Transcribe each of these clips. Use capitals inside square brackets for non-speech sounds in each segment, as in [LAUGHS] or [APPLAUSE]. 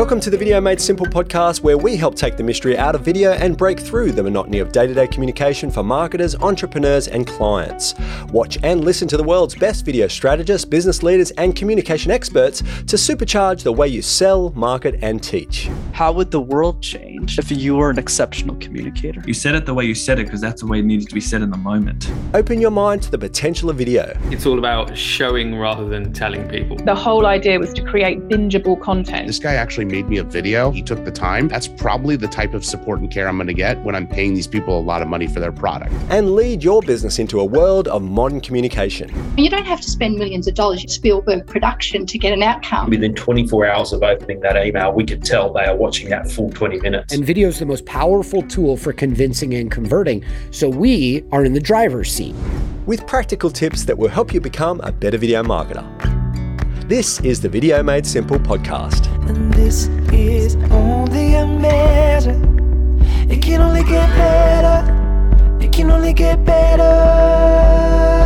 Welcome to the Video Made Simple podcast, where we help take the mystery out of video and break through the monotony of day to day communication for marketers, entrepreneurs, and clients. Watch and listen to the world's best video strategists, business leaders, and communication experts to supercharge the way you sell, market, and teach. How would the world change if you were an exceptional communicator? You said it the way you said it because that's the way it needed to be said in the moment. Open your mind to the potential of video. It's all about showing rather than telling people. The whole idea was to create bingeable content. This guy actually made me a video. He took the time. That's probably the type of support and care I'm going to get when I'm paying these people a lot of money for their product. And lead your business into a world of modern communication. You don't have to spend millions of dollars Spielberg production to get an outcome. Within 24 hours of opening that email, we could tell they are watching that full 20 minutes. And video is the most powerful tool for convincing and converting. So we are in the driver's seat. With practical tips that will help you become a better video marketer. This is the Video Made Simple podcast. And this is only a measure. It can only get better. It can only get better.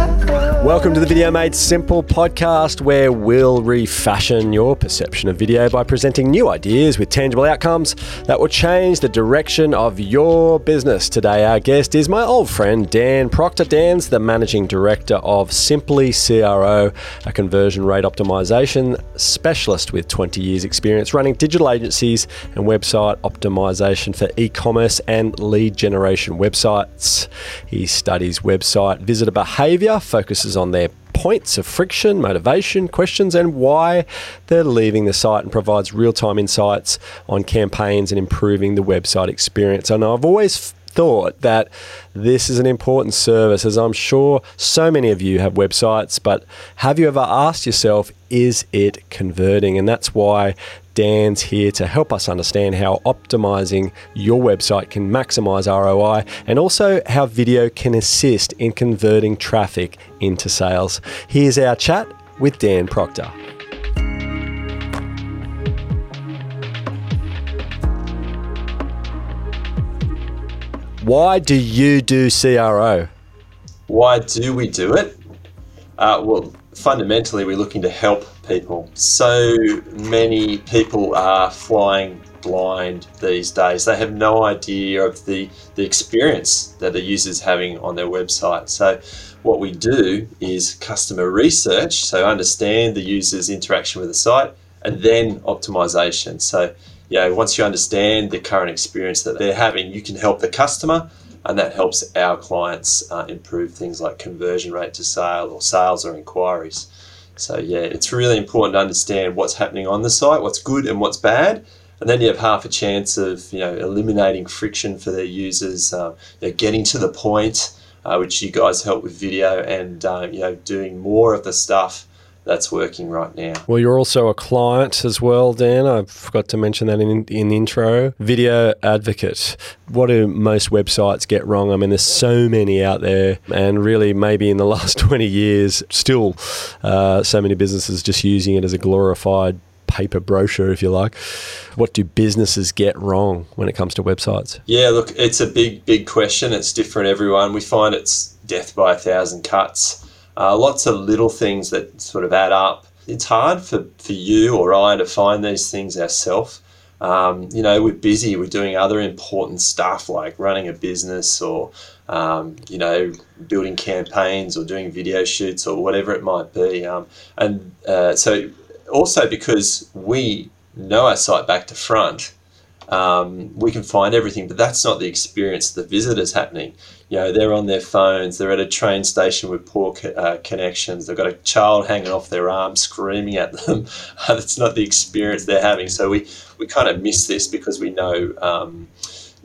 Welcome to the Video Made Simple podcast, where we'll refashion your perception of video by presenting new ideas with tangible outcomes that will change the direction of your business. Today, our guest is my old friend Dan Proctor. Dan's the managing director of Simply CRO, a conversion rate optimization specialist with 20 years' experience running digital agencies and website optimization for e commerce and lead generation websites. He studies website visitor behavior, focuses on their points of friction, motivation, questions, and why they're leaving the site and provides real time insights on campaigns and improving the website experience. And I've always thought that this is an important service, as I'm sure so many of you have websites, but have you ever asked yourself, is it converting? And that's why Dan's here to help us understand how optimizing your website can maximize ROI and also how video can assist in converting traffic into sales. Here's our chat with Dan Proctor. Why do you do CRO? Why do we do it? Uh, well, fundamentally, we're looking to help people. So many people are flying blind these days. They have no idea of the, the experience that the user's having on their website. So, what we do is customer research, so understand the user's interaction with the site, and then optimization. So, know, once you understand the current experience that they're having, you can help the customer, and that helps our clients uh, improve things like conversion rate to sale or sales or inquiries. So yeah, it's really important to understand what's happening on the site, what's good and what's bad, and then you have half a chance of you know eliminating friction for their users, uh, you know, getting to the point, uh, which you guys help with video, and uh, you know doing more of the stuff that's working right now. Well, you're also a client as well, Dan. I forgot to mention that in in the intro. Video advocate. What do most websites get wrong? I mean, there's so many out there, and really, maybe in the [LAUGHS] last 20 years, still uh, so many businesses just using it as a glorified paper brochure, if you like. What do businesses get wrong when it comes to websites? Yeah, look, it's a big, big question. It's different, everyone. We find it's death by a thousand cuts. Uh, lots of little things that sort of add up. It's hard for, for you or I to find these things ourselves. Um, you know, we're busy, we're doing other important stuff like running a business or, um, you know, building campaigns or doing video shoots or whatever it might be. Um, and uh, so, also because we know our site back to front, um, we can find everything, but that's not the experience the visitor's happening. You know, they're on their phones, they're at a train station with poor uh, connections, they've got a child hanging off their arm screaming at them. [LAUGHS] that's not the experience they're having. So we, we kind of miss this because we know um,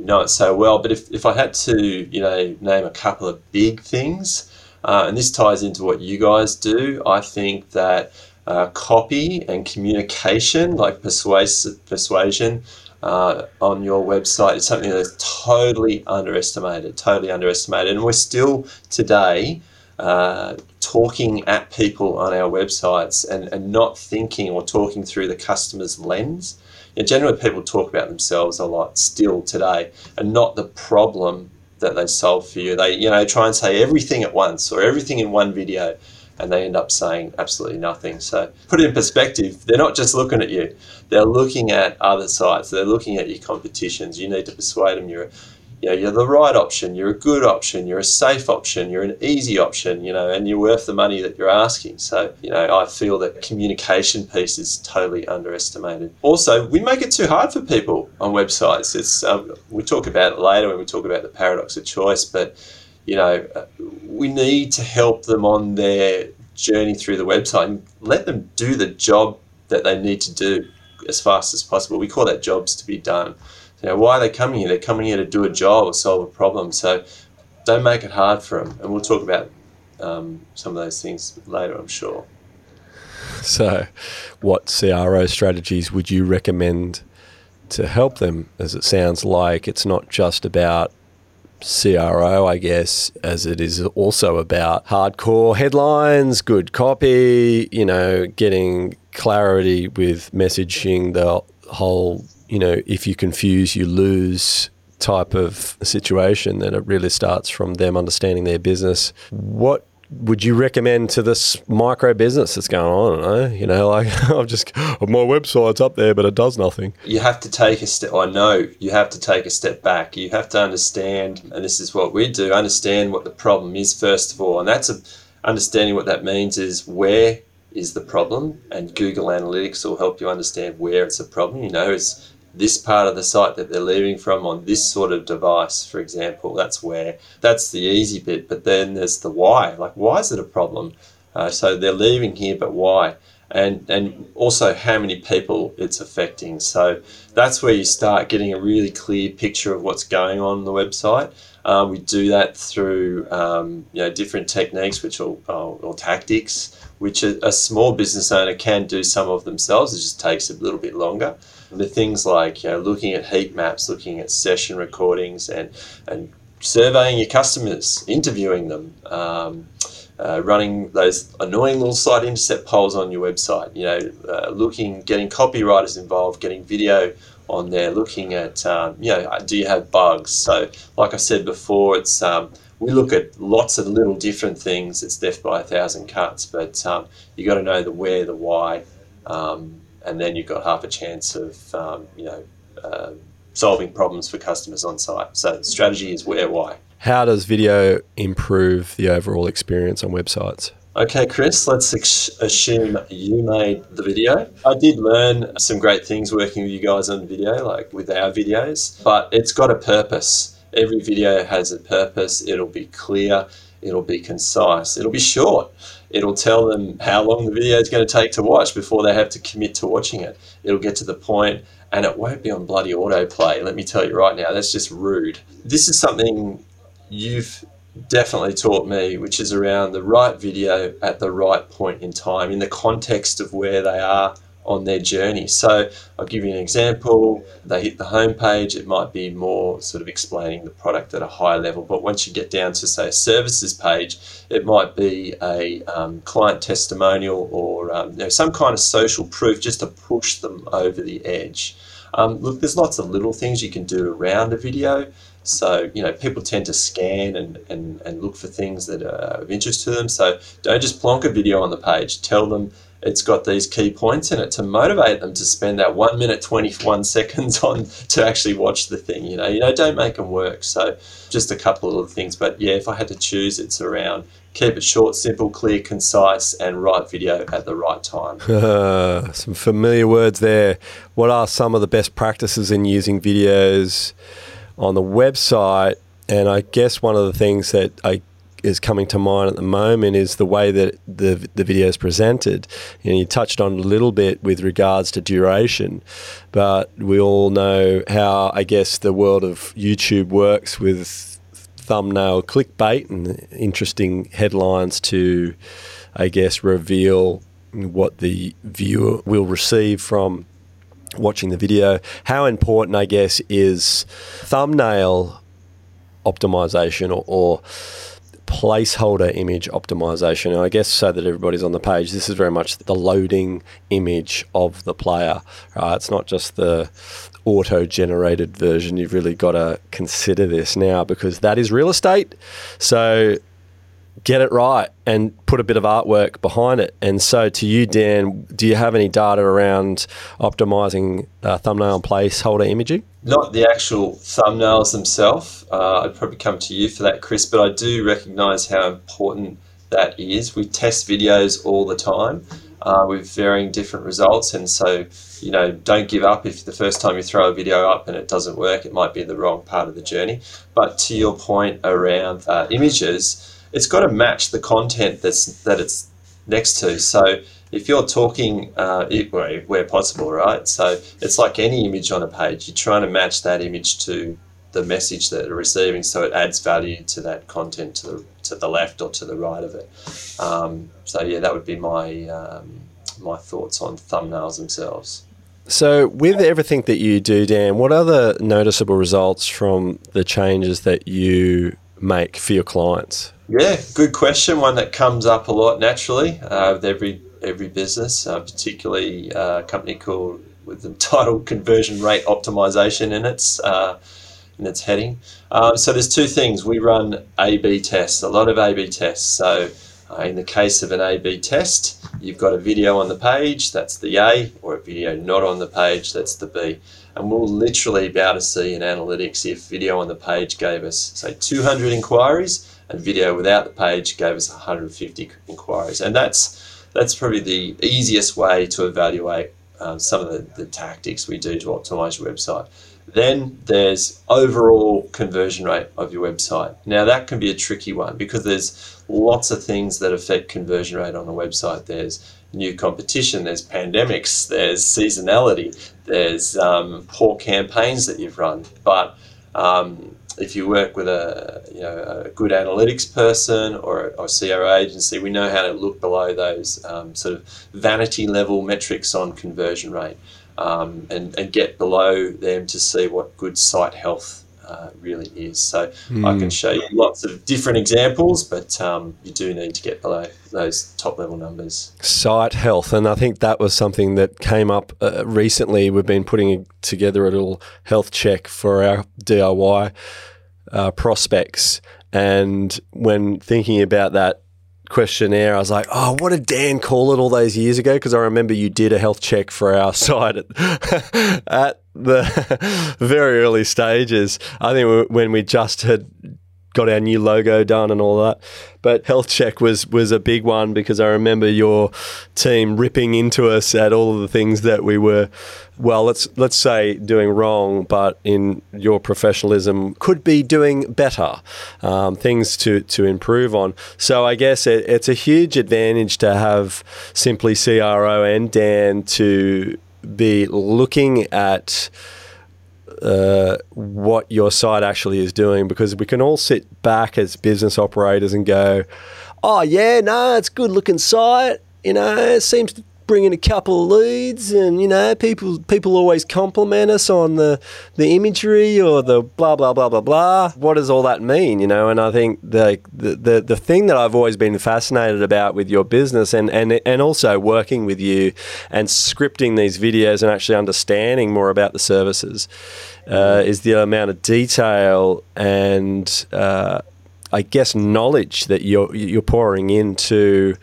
know it so well. But if, if I had to, you know, name a couple of big things, uh, and this ties into what you guys do, I think that uh, copy and communication, like persuasive persuasion, uh, on your website is something that's totally underestimated, totally underestimated. And we're still today uh, talking at people on our websites and, and not thinking or talking through the customer's lens. You know, generally, people talk about themselves a lot still today and not the problem that they solve for you. They, you know, try and say everything at once or everything in one video. And they end up saying absolutely nothing. So, put it in perspective, they're not just looking at you, they're looking at other sites, they're looking at your competitions. You need to persuade them you're you know, you're the right option, you're a good option, you're a safe option, you're an easy option, you know, and you're worth the money that you're asking. So, you know, I feel that communication piece is totally underestimated. Also, we make it too hard for people on websites. It's um, we talk about it later when we talk about the paradox of choice, but you know, we need to help them on their journey through the website and let them do the job that they need to do as fast as possible. We call that jobs to be done. You know, why are they coming here? They're coming here to do a job or solve a problem. So don't make it hard for them. And we'll talk about um, some of those things later, I'm sure. So, what CRO strategies would you recommend to help them? As it sounds like it's not just about CRO, I guess, as it is also about hardcore headlines, good copy, you know, getting clarity with messaging, the whole you know, if you confuse, you lose type of situation, then it really starts from them understanding their business. What would you recommend to this micro business that's going on? I know, you know, like [LAUGHS] I've just my website's up there, but it does nothing. You have to take a step. I know you have to take a step back. You have to understand, and this is what we do: understand what the problem is first of all, and that's a, understanding what that means is where is the problem, and Google Analytics will help you understand where it's a problem. You know, it's this part of the site that they're leaving from on this sort of device, for example. That's where that's the easy bit. But then there's the why. Like, why is it a problem? Uh, so they're leaving here, but why? And and also how many people it's affecting. So that's where you start getting a really clear picture of what's going on on the website. Uh, we do that through um, you know different techniques, which are or tactics, which a, a small business owner can do some of themselves. It just takes a little bit longer the things like you know looking at heat maps, looking at session recordings, and and surveying your customers, interviewing them. Um, uh, running those annoying little site intercept polls on your website, you know, uh, looking, getting copywriters involved, getting video on there, looking at, um, you know, do you have bugs? So, like I said before, it's um, we look at lots of little different things. It's death by a thousand cuts, but um, you got to know the where, the why, um, and then you've got half a chance of um, you know uh, solving problems for customers on site. So strategy is where, why. How does video improve the overall experience on websites? Okay, Chris, let's ex- assume you made the video. I did learn some great things working with you guys on video, like with our videos, but it's got a purpose. Every video has a purpose, it'll be clear, it'll be concise, it'll be short. It'll tell them how long the video is going to take to watch before they have to commit to watching it. It'll get to the point and it won't be on bloody autoplay. Let me tell you right now, that's just rude. This is something you've definitely taught me, which is around the right video at the right point in time in the context of where they are on their journey. So I'll give you an example. They hit the homepage, it might be more sort of explaining the product at a higher level. But once you get down to, say, a services page, it might be a um, client testimonial or um, you know, some kind of social proof just to push them over the edge. Um, look, there's lots of little things you can do around a video. So, you know, people tend to scan and, and, and look for things that are of interest to them. So don't just plonk a video on the page. Tell them it's got these key points in it to motivate them to spend that one minute 21 seconds on to actually watch the thing you know? You know don't make them work. So just a couple of things. But yeah if i had to choose it's around keep it short simple clear concise and right video at the right time. [LAUGHS] Some familiar words there. What are some of the best practices in using videos on the website? And i guess one of the things that i is coming to mind at the moment is the way that the the video is presented. You, know, you touched on a little bit with regards to duration, but we all know how I guess the world of YouTube works with thumbnail clickbait and interesting headlines to, I guess, reveal what the viewer will receive from watching the video. How important, I guess, is thumbnail optimization or, or placeholder image optimization. And I guess so that everybody's on the page, this is very much the loading image of the player. It's not just the auto generated version. You've really got to consider this now because that is real estate. So get it right and put a bit of artwork behind it. And so, to you, Dan, do you have any data around optimizing uh, thumbnail and placeholder imaging? Not the actual thumbnails themselves. Uh, I'd probably come to you for that, Chris, but I do recognize how important that is. We test videos all the time uh, with varying different results. And so, you know, don't give up if the first time you throw a video up and it doesn't work, it might be the wrong part of the journey. But to your point around uh, images, it's got to match the content that's that it's next to. So if you're talking uh, it, where, where possible, right? So it's like any image on a page. You're trying to match that image to the message that they're receiving, so it adds value to that content to the to the left or to the right of it. Um, so yeah, that would be my um, my thoughts on thumbnails themselves. So, with everything that you do, Dan, what other noticeable results from the changes that you make for your clients? Yeah, good question. One that comes up a lot naturally uh, with every every business, uh, particularly uh, a company called with the [LAUGHS] title conversion rate optimization in its uh, in its heading. Um, so there's two things. We run A/B tests, a lot of A/B tests. So uh, in the case of an A/B test, you've got a video on the page, that's the A, or a video not on the page, that's the B. And we'll literally be able to see in analytics if video on the page gave us, say, 200 inquiries and video without the page gave us 150 inquiries. And that's that's probably the easiest way to evaluate um, some of the, the tactics we do to optimize your website. Then there's overall conversion rate of your website. Now that can be a tricky one because there's lots of things that affect conversion rate on a website. There's new competition, there's pandemics, there's seasonality, there's um, poor campaigns that you've run. But um, if you work with a, you know, a good analytics person or, or CRO agency, we know how to look below those um, sort of vanity level metrics on conversion rate um, and, and get below them to see what good site health uh, really is. So mm. I can hmm. show you lots of different examples, but um, you do need to get below those top level numbers. Site health, and I think that was something that came up uh, recently. We've been putting together a little health check for our DIY uh, prospects, and when thinking about that questionnaire, I was like, oh, what did Dan call it all those years ago? Because I remember you did a health check for our [LAUGHS] site at, [LAUGHS] at the [LAUGHS] very early stages. I think when we just had got our new logo done and all that. But health check was was a big one because I remember your team ripping into us at all of the things that we were well, let's let's say doing wrong, but in your professionalism could be doing better, um, things to to improve on. So I guess it, it's a huge advantage to have simply CRO and Dan to be looking at uh, what your site actually is doing because we can all sit back as business operators and go, oh, yeah, no, it's good looking site. You know, it seems to bring in a couple of leads and you know people people always compliment us on the the imagery or the blah blah blah blah blah. What does all that mean you know? And i think the the the, the thing that i've always been fascinated about with your business and and and also working with you and scripting these videos and actually understanding more about the services uh, is the amount of detail and uh, I guess knowledge that you're you're pouring into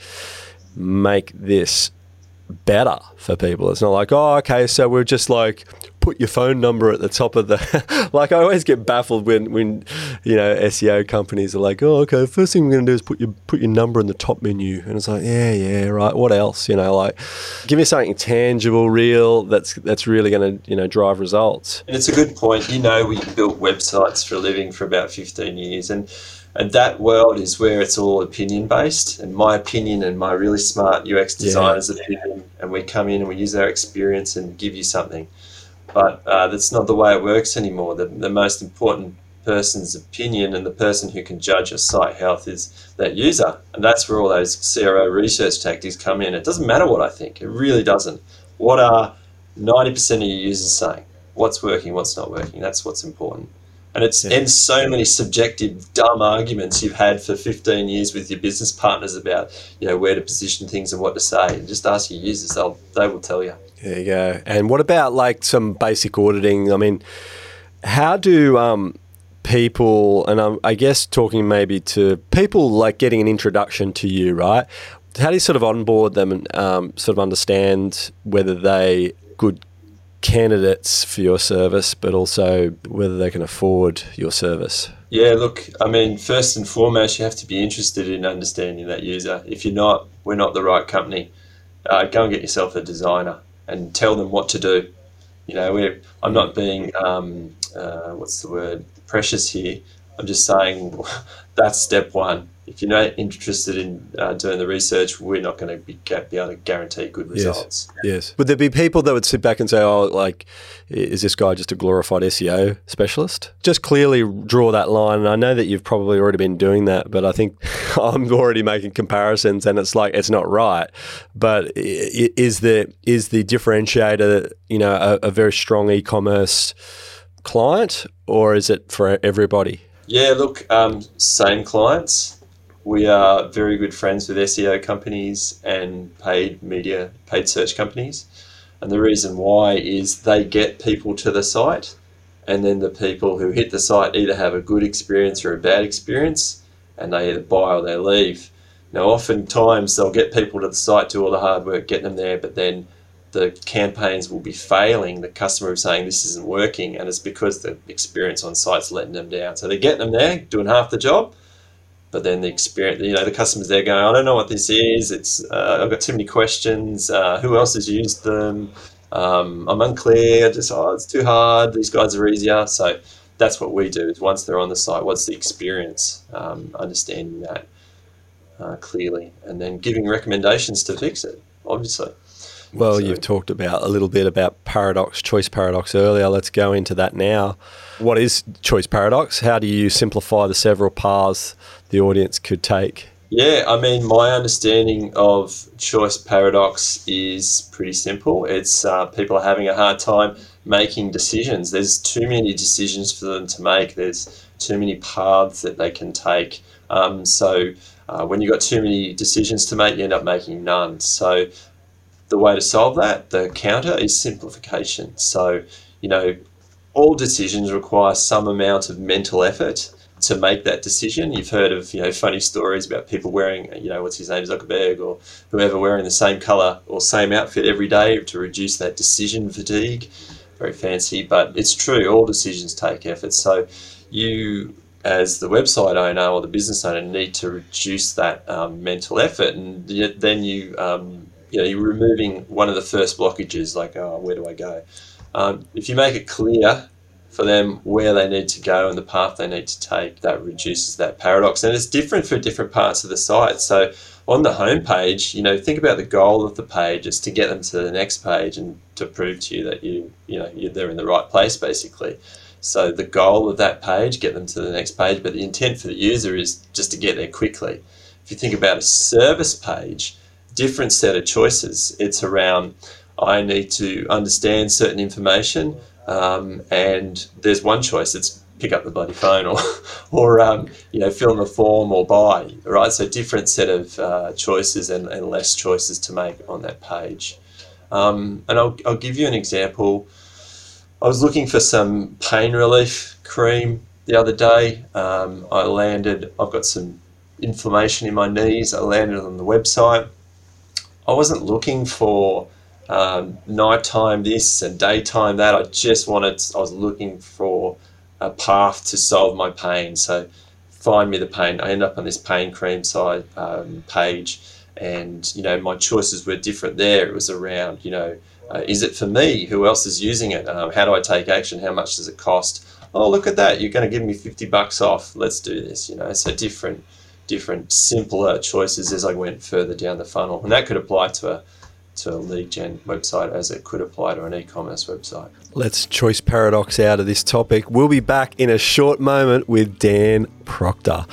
make this better for people. It's not like, oh, okay, so we're just like put your phone number at the top of the. [LAUGHS] like I always get baffled when when you know SEO companies are like, oh, okay, first thing we're going to do is put your put your number in the top menu, and it's like, yeah, yeah, right. What else? You know, like give me something tangible, real that's that's really going to you know drive results. And it's a good point. You know, we built websites for a living for about fifteen years, and and that world is where it's all opinion based and my opinion and my really smart UX designer's yeah. opinion. And we come in and we use our experience and give you something. But uh, that's not the way it works anymore. The, the most important person's opinion and the person who can judge a site health is that user. And that's where all those CRO research tactics come in. It doesn't matter what I think. It really doesn't. What are 90% of your users saying? What's working? What's not working? That's what's important and it's yeah. ends so many subjective, dumb arguments you've had for 15 years with your business partners about, you know, where to position things and what to say. And just ask your users; they'll they will tell you. There you go. And what about like some basic auditing? I mean, how do um, people, and I'm, I guess talking maybe to people like getting an introduction to you, right? How do you sort of onboard them and um, sort of understand whether they good candidates for your service, but also whether they can afford your service? Yeah, look, I mean, first and foremost, you have to be interested in understanding that user. If you're not, we're not the right company. Uh, go and get yourself a designer and tell them what to do. You know, I'm not being, um, uh, what's the word, precious here. I'm just saying [LAUGHS] that's step one. If you're not interested in uh, doing the research, we're not going to be, be able to guarantee good results. Yes. yes. Would there be people that would sit back and say, oh, like, is this guy just a glorified SEO specialist? Just clearly draw that line. And I know that you've probably already been doing that, but I think [LAUGHS] I'm already making comparisons and it's like, it's not right. But is the, is the differentiator, you know, a, a very strong e commerce client or is it for everybody? Yeah, look, um, same clients we are very good friends with SEO companies and paid media, paid search companies. And the reason why is they get people to the site, and then the people who hit the site either have a good experience or a bad experience, and they either buy or they leave. Now, oftentimes they'll get people to the site, do all the hard work, get them there, but then the campaigns will be failing. The customer is saying this isn't working, and it's because the experience on site's letting them down. So they're getting them there, doing half the job, but then the experience, you know, the customers there going, I don't know what this is. It's uh, I've got too many questions. Uh, who else has used them? Um, I'm unclear. Just oh, it's too hard. These guys are easier. So that's what we do. Is once they're on the site, what's the experience? Um, understanding that uh, clearly, and then giving recommendations to fix it. Obviously. Well, so. you've talked about a little bit about paradox, choice paradox earlier. Let's go into that now. What is choice paradox? How do you simplify the several paths the audience could take? Yeah, I mean, my understanding of choice paradox is pretty simple. It's uh, people are having a hard time making decisions. There's too many decisions for them to make. There's too many paths that they can take. Um, so uh, when you've got too many decisions to make, you end up making none. So the way to solve that, the counter, is simplification. So, you know, all decisions require some amount of mental effort to make that decision. You've heard of you know funny stories about people wearing you know what's his name Zuckerberg or whoever wearing the same color or same outfit every day to reduce that decision fatigue. Very fancy, but it's true. All decisions take effort. So you as the website owner or the business owner need to reduce that um, mental effort, and then you um, you know you're removing one of the first blockages, like oh where do I go? Um, if you make it clear for them where they need to go and the path they need to take, that reduces that paradox. And it's different for different parts of the site. So on the home page, you know, think about the goal of the page is to get them to the next page and to prove to you that you, you know, you're they're in the right place, basically. So the goal of that page, get them to the next page, but the intent for the user is just to get there quickly. If you think about a service page, different set of choices. It's around I need to understand certain information, um, and there's one choice. It's pick up the bloody phone, or [LAUGHS] or um, you know fill in the form or buy. Right, so different set of uh, choices and, and less choices to make on that page. Um, and I'll I'll give you an example. I was looking for some pain relief cream the other day. Um, I landed. I've got some inflammation in my knees. I landed on the website. I wasn't looking for um, nighttime this and daytime that. I just wanted, I was looking for a path to solve my pain. So find me the pain. I end up on this pain cream side um, page, and you know my choices were different there. It was around, you know, uh, is it for me? Who else is using it? Um, how do I take action? How much does it cost? Oh, look at that! You're going to give me fifty bucks off. Let's do this. You know, so different, different, simpler choices as I went further down the funnel, and that could apply to a to a lead gen website as it could apply to an e-commerce website. Let's choice paradox out of this topic. We'll be back in a short moment with Dan Proctor.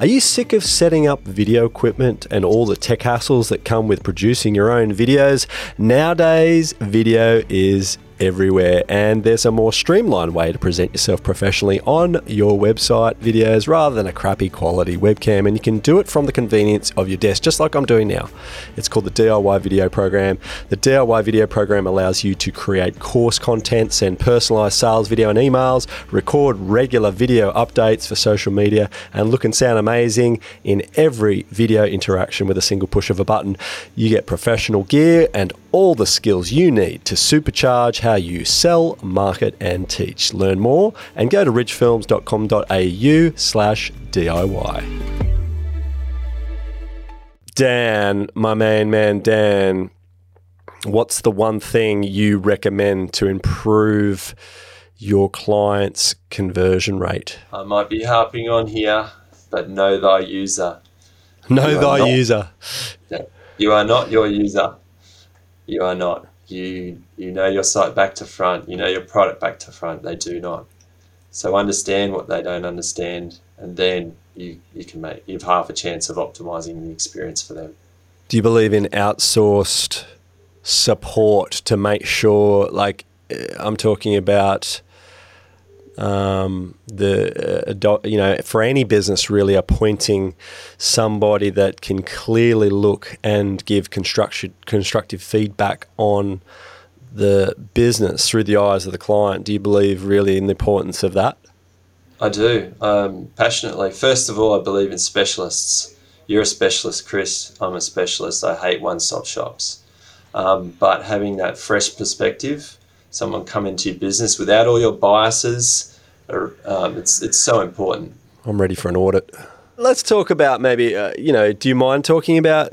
Are you sick of setting up video equipment and all the tech hassles that come with producing your own videos? Nowadays, video is everywhere, and there's a more streamlined way to present yourself professionally on your website videos rather than a crappy quality webcam. And you can do it from the convenience of your desk, just like I'm doing now. It's called the DIY Video Program. The DIY Video Program allows you to create course content, send personalized sales video and emails, record regular video updates for social media, and look and sound amazing in every video interaction with a single push of a button. You get professional gear and all the skills you need to supercharge how you sell, market, and teach. Learn more and go to richfilms.com.au slash DIY. Dan, my main man, Dan, what's the one thing you recommend to improve your client's conversion rate? I might be harping on here, but know thy user. Know You thy not- user. You are not your user. You are not. You you know your site back to front. You know your product back to front. They do not. So understand what they don't understand, and then you you can make you have half a chance of optimizing the experience for them. Do you believe in outsourced support to make sure, like, I'm talking about um, the, uh, ado- you know, for any business really appointing somebody that can clearly look and give construction, constructive feedback on the business through the eyes of the client? Do you believe really in the importance of that? I do um, passionately. First of all, I believe in specialists. You're a specialist, Chris. I'm a specialist. I hate one-stop shops. Um, but having that fresh perspective, someone come into your business without all your biases, or, um, it's it's so important. I'm ready for an audit. Let's talk about maybe, uh, you know, do you mind talking about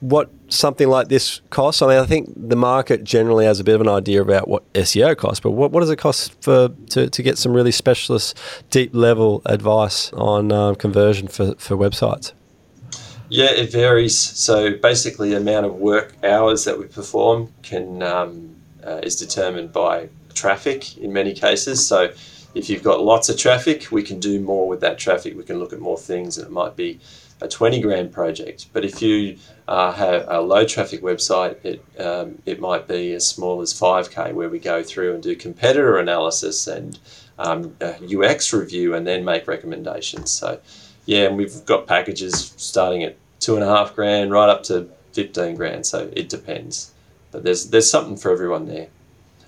what something like this costs? I mean, I think the market generally has a bit of an idea about what SEO costs, but what, what does it cost for to, to get some really specialist, deep level advice on um, conversion for, for websites? Yeah, it varies. So basically, the amount of work hours that we perform can um, uh, is determined by traffic in many cases. So if you've got lots of traffic, we can do more with that traffic. We can look at more things, and it might be a 20 grand project. But if you uh, have a low traffic website, it um, it might be as small as 5k, where we go through and do competitor analysis and um, UX review, and then make recommendations. So yeah, and we've got packages starting at two and a half grand right up to 15 grand. So it depends. But there's there's something for everyone there.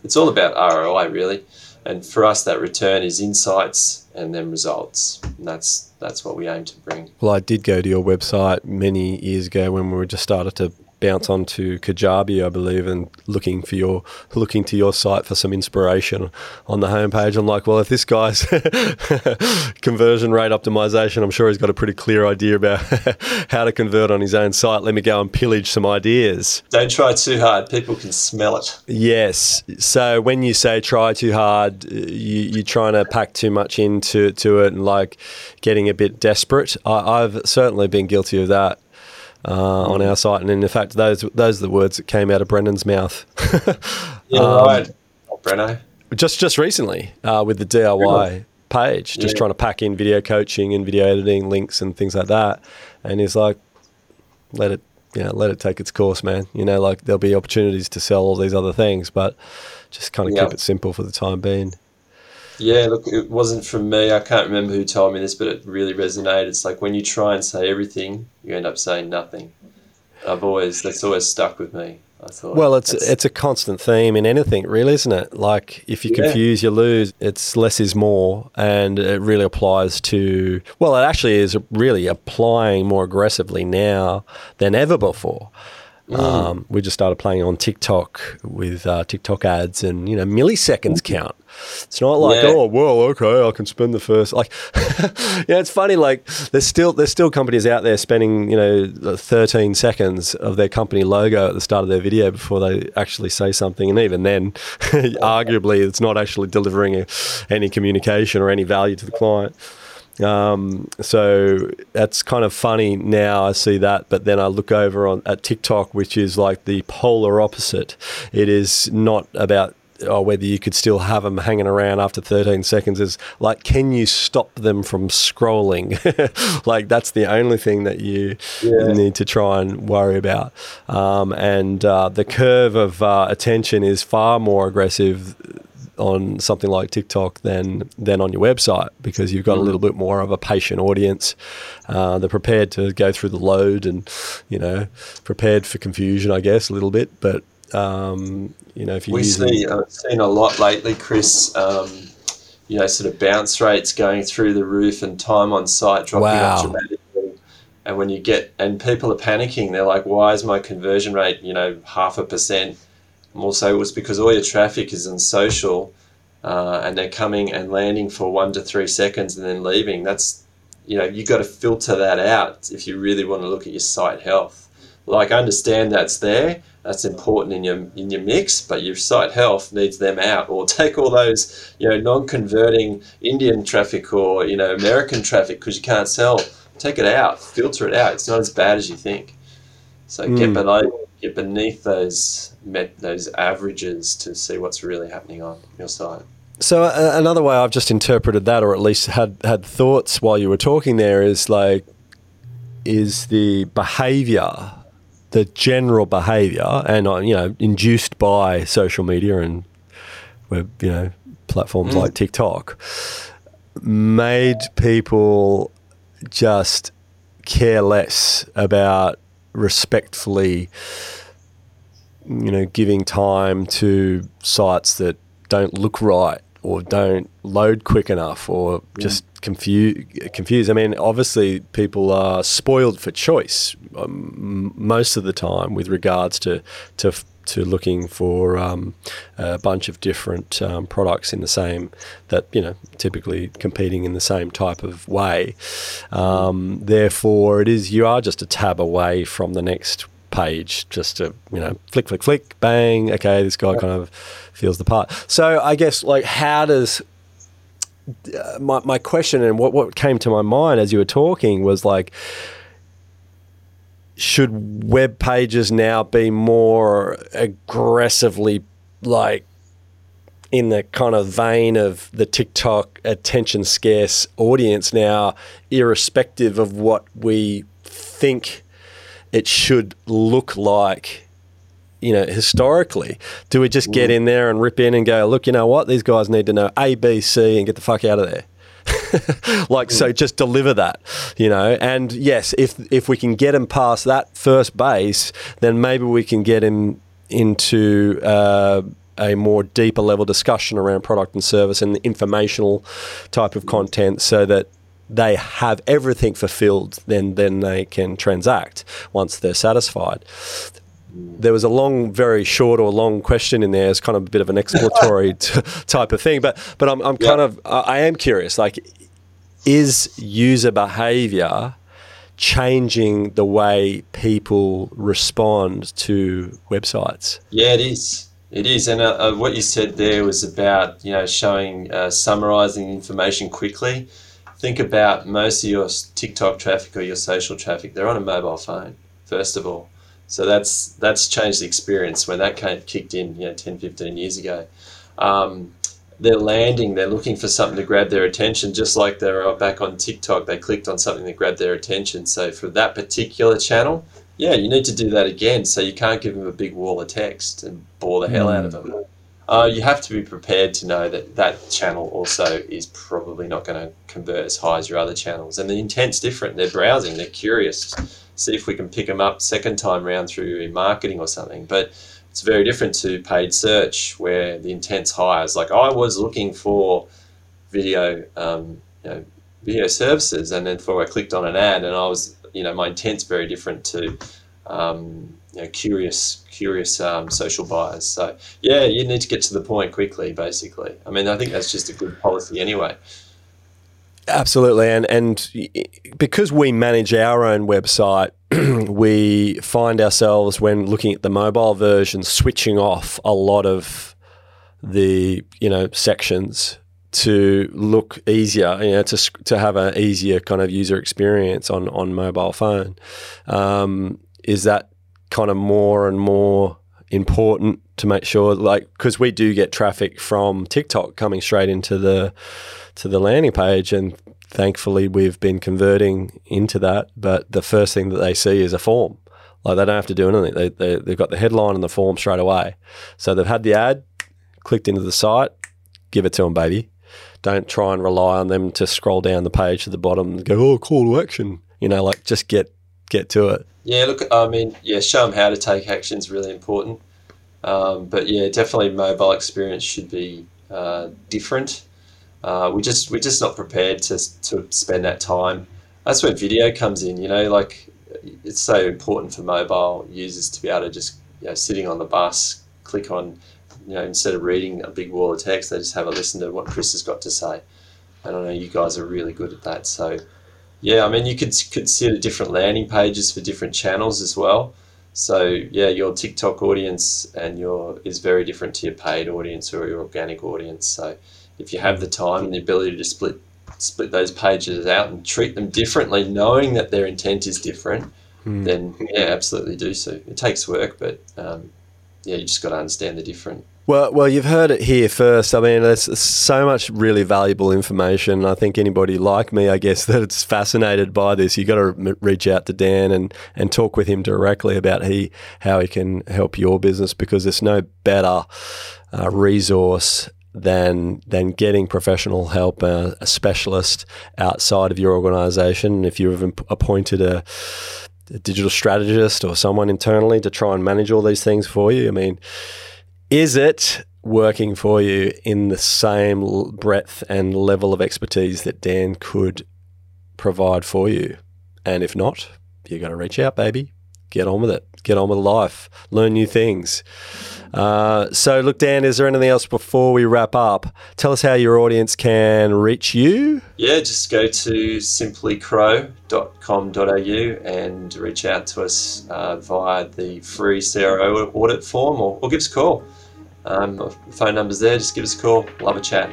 It's all about ROI really. And for us that return is insights and then results. And that's that's what we aim to bring. Well, I did go to your website many years ago when we were just started to bounce onto Kajabi, I believe, and looking for your looking to your site for some inspiration on the homepage. I'm like, well, if this guy's [LAUGHS] conversion rate optimization, I'm sure he's got a pretty clear idea about [LAUGHS] how to convert on his own site. Let me go and pillage some ideas. Don't try too hard. People can smell it. Yes. So when you say try too hard, uh, you, you're trying to pack too much into to it and like getting a bit desperate. I, I've certainly been guilty of that. Uh, on our site, and in fact, those those are the words that came out of Brendan's mouth. [LAUGHS] Yeah, Um, right. Oh, Breno. just just recently uh, with the DIY page, just Yeah. trying to pack in video coaching and video editing links and things like that. And he's like, let it, you know, let it take its course, man. You know, like there'll be opportunities to sell all these other things, but just kind of Yeah. keep it simple for the time being. Yeah, look, it wasn't from me. I can't remember who told me this, but it really resonated. It's like when you try and say everything, you end up saying nothing. I've always that's always stuck with me. I thought. Well, it's it's a constant theme in anything, really, isn't it? Like if you Yeah. confuse, you lose. It's less is more, and it really applies to. Well, it actually is really applying more aggressively now than ever before. Um, we just started playing on TikTok with uh, TikTok ads, and you know milliseconds count. It's not like Yeah. oh well okay I can spend the first like [LAUGHS] yeah it's funny like there's still there's still companies out there spending you know 13 seconds of their company logo at the start of their video before they actually say something. And even then [LAUGHS] arguably it's not actually delivering a, any communication or any value to the client um, so that's kind of funny now. I see that, but then I look over on at TikTok, which is like the polar opposite. It is not about or whether you could still have them hanging around after 13 seconds is like, can you stop them from scrolling? [LAUGHS] like that's the only thing that you Yeah. need to try and worry about. Um, and uh, the curve of uh, attention is far more aggressive on something like TikTok than than on your website because you've got a little bit more of a patient audience. Uh, they're prepared to go through the load and you know prepared for confusion, I guess, a little bit. But um, you know, if you we use see I've seen a lot lately, Chris. Um, you know, sort of bounce rates going through the roof and time on site dropping Wow. off dramatically. And when you get and people are panicking, they're like, "Why is my conversion rate, you know, half a percent?" We'll say, it's because all your traffic is in social, uh, and they're coming and landing for one to three seconds and then leaving. That's, you know, you got to filter that out if you really want to look at your site health. Like, I understand that's there, that's important in your in your mix, but your site health needs them out. Or [LAUGHS] take all those, you know, non-converting Indian traffic or you know American traffic because you can't sell. Take it out, filter it out. It's not as bad as you think. So get Mm. below, get beneath those met, those averages to see what's really happening on your site. So uh, another way I've just interpreted that, or at least had had thoughts while you were talking there, is like, is the behaviour, the general behaviour, and uh, you know, induced by social media and web, you know, platforms Mm. like TikTok, made people just care less about respectfully you know, giving time to sites that don't look right or don't load quick enough or just confuse confuse. I mean, obviously, people are spoiled for choice um, most of the time with regards to to to looking for um, a bunch of different um, products in the same that you know typically competing in the same type of way. Um, therefore, it is you are just a tab away from the next page just to you know flick flick flick bang okay this guy kind of feels the part so i guess like how does uh, my, my question and what, what came to my mind as you were talking was like should web pages now be more aggressively like in the kind of vein of the TikTok attention scarce audience now, irrespective of what we think it should look like, you know, historically? Do we just get mm. in there and rip in and go, look, you know what? These guys need to know A, B, C and get the fuck out of there. [LAUGHS] like so just deliver that you know and yes if if we can get him past that first base then maybe we can get him into uh, a more deeper level discussion around product and service and the informational type of content so that they have everything fulfilled then then they can transact once they're satisfied there was a long, very short or long question in there. It's kind of a bit of an [LAUGHS] exploratory t- type of thing. But but I'm, I'm kind of I I am curious. Like, is user behavior changing the way people respond to websites? Yeah, it is. It is, and uh, uh, what you said there was about you know showing, uh, summarizing information quickly. Think about most of your TikTok traffic or your social traffic; they're on a mobile phone, first of all. So that's that's changed the experience when that came, kicked in, you know, 10, 15 years ago. Um, they're landing, they're looking for something to grab their attention, just like they were back on TikTok. They clicked on something that grabbed their attention. So for that particular channel, yeah, you need to do that again. So you can't give them a big wall of text and bore the hell out of them. Uh, you have to be prepared to know that that channel also is probably not going to convert as high as your other channels. And the intent's different. They're browsing, they're curious. See if we can pick them up second time round through marketing or something. But it's very different to paid search where the intent's higher. It's like I was looking for video, um, you know, video services, and then before I clicked on an ad, and I was, you know, my intent's very different to, um, you know, curious, curious um, social buyers. So yeah, you need to get to the point quickly. Basically, I mean, I think that's just a good policy anyway. Absolutely, and and because we manage our own website, [CLEARS THROAT] we find ourselves when looking at the mobile version switching off a lot of the you know sections to look easier, you know, to to have an easier kind of user experience on on mobile phone. Um, is that kind of more and more important to make sure, like, because we do get traffic from TikTok coming straight into the to the landing page, and thankfully we've been converting into that. But the first thing that they see is a form. Like they don't have to do anything. They, they they've got the headline and the form straight away. So they've had the ad, clicked into the site, give it to them, baby. Don't try and rely on them to scroll down the page to the bottom and go, oh, call to action. You know, like just get get to it. Yeah, look, I mean, yeah, show them how to take action is really important. Um, but yeah, definitely mobile experience should be uh, different. Uh, we just we're just not prepared to to spend that time. That's where video comes in. You know, like it's so important for mobile users to be able to just you know sitting on the bus, click on, you know, instead of reading a big wall of text, they just have a listen to what Chris has got to say. And I know you guys are really good at that. So yeah, I mean, you could consider different landing pages for different channels as well. So yeah, your TikTok audience and your is very different to your paid audience or your organic audience. So if you have the time and the ability to split split those pages out and treat them differently, knowing that their intent is different, Hmm. then yeah, absolutely do so. It takes work, but um, yeah, you just got to understand the different. Well, well, you've heard it here first. I mean, there's so much really valuable information. I think anybody like me, I guess, [LAUGHS] that's fascinated by this, you've got to reach out to Dan and, and talk with him directly about he how he can help your business because there's no better uh, resource than than getting professional help, uh, a specialist outside of your organisation. If you've appointed a a digital strategist or someone internally to try and manage all these things for you. I mean, is it working for you in the same breadth and level of expertise that Dan could provide for you? And if not, you got to reach out, baby. Get on with it. Get on with life. Learn new things. Uh, so, look, Dan, is there anything else before we wrap up? Tell us how your audience can reach you. Yeah, just go to simplycrow.com.au and reach out to us uh, via the free CRO audit form or, or give us a call. Um, phone number's there, just give us a call. Love a chat.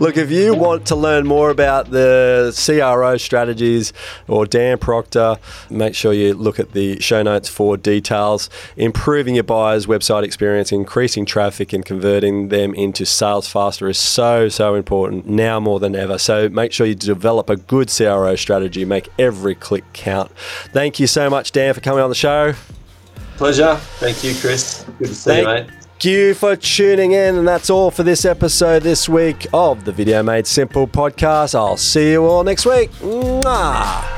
Look, if you want to learn more about the CRO strategies or Dan Proctor, make sure you look at the show notes for details. Improving your buyer's website experience, increasing traffic, and converting them into sales faster is so, so important now more than ever. So make sure you develop a good CRO strategy, make every click count. Thank you so much, Dan, for coming on the show. Pleasure. Thank you, Chris. Good to see Thank- you, mate. Thank you for tuning in, and that's all for this episode this week of the Video Made Simple podcast. I'll see you all next week. Mwah.